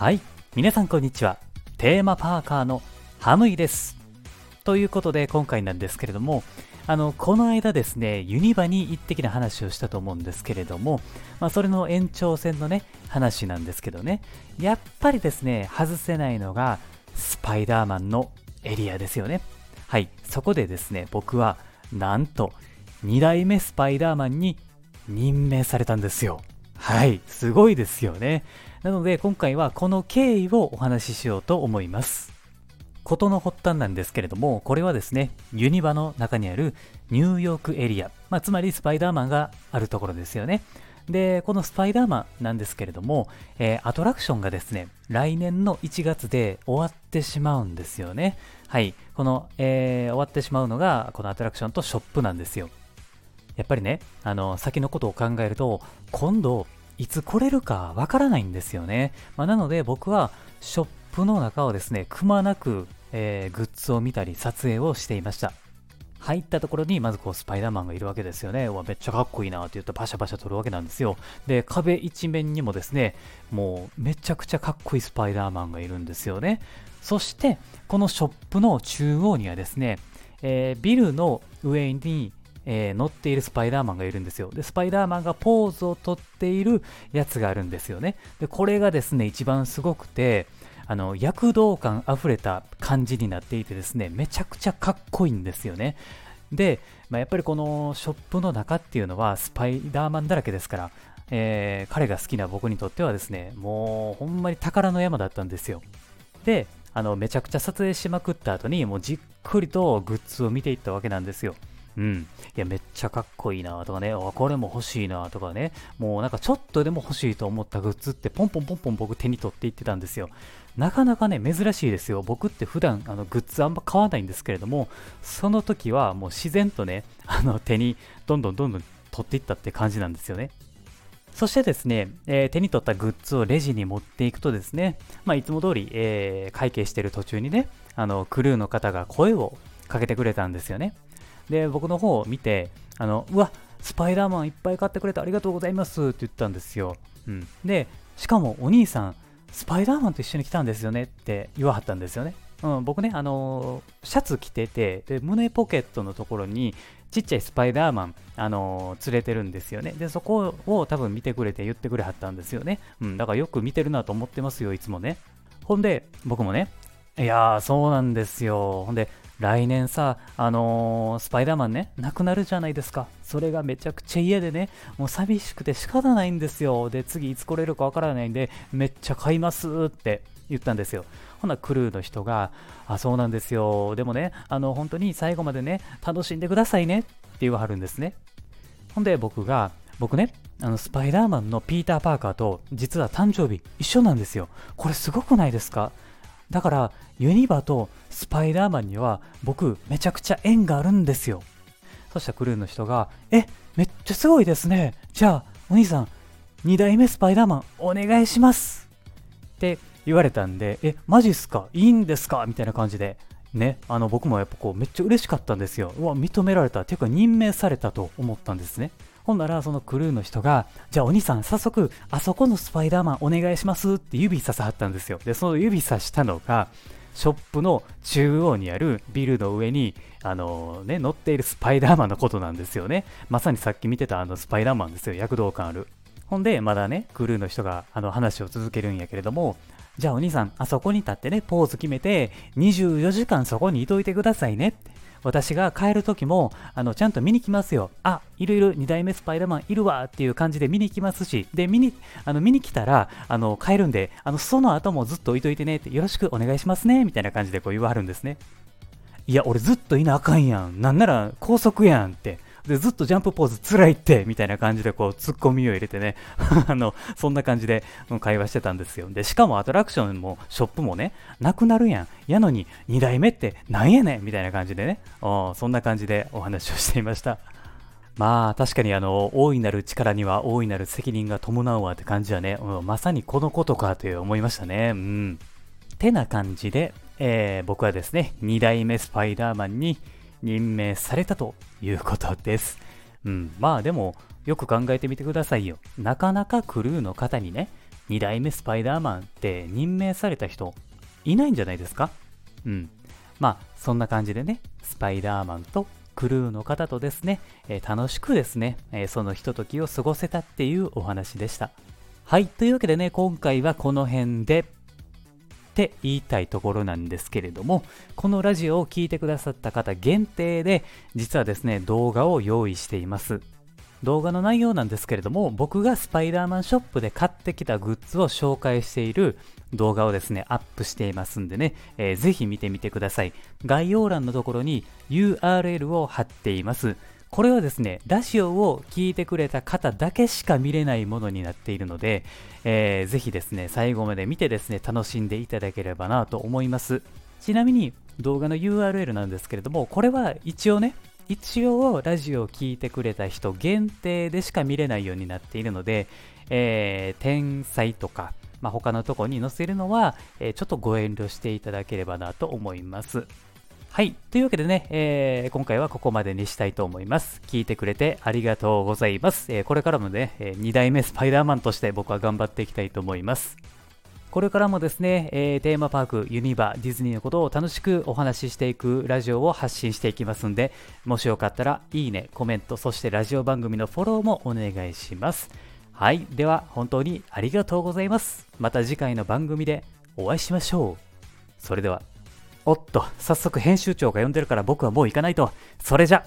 はい。皆さんこんにちは。テーマパーカーのハムイです。ということで今回なんですけれどもあのこの間ですねユニバに行ってきな話をしたと思うんですけれども、まあ、それの延長線のね話なんですけどね。やっぱりですね外せないのがスパイダーマンのエリアですよね。はい。そこでですね僕はなんと2代目スパイダーマンに任命されたんですよ。はい。すごいですよね。なので今回はこの経緯をお話ししようと思います。事の発端なんですけれどもこれはですねユニバの中にあるニューヨークエリア、まあ、つまりスパイダーマンがあるところですよね。でこのスパイダーマンなんですけれども、えー、アトラクションがですね来年の1月で終わってしまうんですよね。はい。この、えー、終わってしまうのがこのアトラクションとショップなんですよ。やっぱりねあの先のことを考えると今度いつ来れるかわからないんですよね。まあ、なので僕はショップの中をですね、くまなく、えー、グッズを見たり撮影をしていました。入ったところにまずこうスパイダーマンがいるわけですよね。うわ、めっちゃかっこいいなって言ってパシャパシャ撮るわけなんですよ。で、壁一面にもですね、もうめちゃくちゃかっこいいスパイダーマンがいるんですよね。そして、このショップの中央にはですね、えー、ビルの上にえー、乗っているスパイダーマンがいるんですよ。で、スパイダーマンがポーズをとっているやつがあるんですよね。で、これがですね、一番すごくて、あの、躍動感あふれた感じになっていてですね、めちゃくちゃかっこいいんですよね。で、まあ、やっぱりこのショップの中っていうのはスパイダーマンだらけですから、えー、彼が好きな僕にとってはですね、もうほんまに宝の山だったんですよ。で、あの、めちゃくちゃ撮影しまくった後に、もうじっくりとグッズを見ていったわけなんですよ。うん。いや、めっちゃかっこいいなとかね、これも欲しいなとかね、もうなんかちょっとでも欲しいと思ったグッズってポンポンポンポン僕手に取っていってたんですよ。なかなかね、珍しいですよ。僕って普段あのグッズあんま買わないんですけれども、その時はもう自然とね、あの手にどんどんどんどん取っていったって感じなんですよね。そしてですね、えー、手に取ったグッズをレジに持っていくとですね、まあ、いつも通り、えー、会計してる途中にね、あのクルーの方が声をかけてくれたんですよね。で、僕の方を見て、あの、うわ、スパイダーマンいっぱい買ってくれてありがとうございますって言ったんですよ。うん。で、しかもお兄さん、スパイダーマンと一緒に来たんですよねって言わはったんですよね。うん、僕ね、あのー、シャツ着ててで、胸ポケットのところにちっちゃいスパイダーマン、あのー、連れてるんですよね。で、そこを多分見てくれて言ってくれはったんですよね。うん、だからよく見てるなと思ってますよ、いつもね。ほんで、僕もね、いやー、そうなんですよ。ほんで、来年さ、あのー、スパイダーマンね、なくなるじゃないですか。それがめちゃくちゃ嫌でね、もう寂しくて仕方ないんですよ。で、次いつ来れるかわからないんで、めっちゃ買いますって言ったんですよ。ほな、クルーの人が、あ、そうなんですよ。でもね、あの、本当に最後までね、楽しんでくださいねって言わはるんですね。ほんで、僕が、僕ね、あの、スパイダーマンのピーター・パーカーと、実は誕生日一緒なんですよ。これすごくないですか？だから、ユニバとスパイダーマンには僕めちゃくちゃ縁があるんですよ。そしたらクルーの人が、え、めっちゃすごいですね。じゃあ、お兄さん、2代目スパイダーマンお願いしますって言われたんで、え、マジっすか？いいんですか？みたいな感じで、ね、あの僕もやっぱこうめっちゃ嬉しかったんですよ。うわ、認められた。ていうか任命されたと思ったんですね。ほんならそのクルーの人が、じゃあお兄さん早速あそこのスパイダーマンお願いしますって指ささはったんですよ。で、その指さしたのが、ショップの中央にあるビルの上に、あのね、乗っているスパイダーマンのことなんですよね。まさにさっき見てたあのスパイダーマンですよ。躍動感ある。ほんで、まだね、クルーの人があの話を続けるんやけれども、じゃあお兄さん、あそこに立ってね、ポーズ決めて、24時間そこにいといてくださいねって。私が帰る時も、あの、ちゃんと見に来ますよ。あ、いるいる、2代目スパイダーマンいるわっていう感じで見に来ますし、で、見に、あの、見に来たら、あの、帰るんで、あの、その後もずっと置いといてねって、よろしくお願いしますね、みたいな感じでこう言わはるんですね。いや、俺ずっといなあかんやん。なんなら高速やんって。で、ずっとジャンプポーズ辛いって、みたいな感じでこう、ツッコミを入れてね、あの、そんな感じで会話してたんですよ。で、しかもアトラクションもショップもね、なくなるやん。やのに、2代目ってなんやねんみたいな感じでね、そんな感じでお話をしていました。まあ確かにあの大いなる力には大いなる責任が伴うわって感じはね、うん、まさにこのことかという思いましたね。うん。てな感じで、えー、僕はですね、2代目スパイダーマンに任命されたということです。うん、まあでも、よく考えてみてくださいよ。なかなかクルーの方にね、2代目スパイダーマンって任命された人いないんじゃないですか？うん。まあ、そんな感じでね、スパイダーマンとクルーの方とですね、えー、楽しくですね、えー、そのひとときを過ごせたっていうお話でした。はい、というわけでね、今回はこの辺で、って言いたいところなんですけれども、このラジオを聴いてくださった方限定で、実はですね、動画を用意しています。動画の内容なんですけれども、僕がスパイダーマンショップで買ってきたグッズを紹介している動画をですね、アップしていますんでね、えー、ぜひ見てみてください。概要欄のところに URL を貼っています。これはですね、ラジオを聴いてくれた方だけしか見れないものになっているので、えー、ぜひですね、最後まで見てですね、楽しんでいただければなと思います。ちなみに動画の URL なんですけれども、これは一応ね、一応ラジオを聴いてくれた人限定でしか見れないようになっているので、えー、天才とか、まあ、他のとこに載せるのは、えー、ちょっとご遠慮していただければなと思います。はい。というわけでね、えー、今回はここまでにしたいと思います。聞いてくれてありがとうございます。えー、これからもね、え2代目スパイダーマンとして僕は頑張っていきたいと思います。これからもですね、えー、テーマパーク、ユニバ、ディズニーのことを楽しくお話ししていくラジオを発信していきますんで、もしよかったら、いいね、コメント、そしてラジオ番組のフォローもお願いします。はい。では、本当にありがとうございます。また次回の番組でお会いしましょう。それでは、おっと、早速編集長が呼んでるから僕はもう行かないと。それじゃ。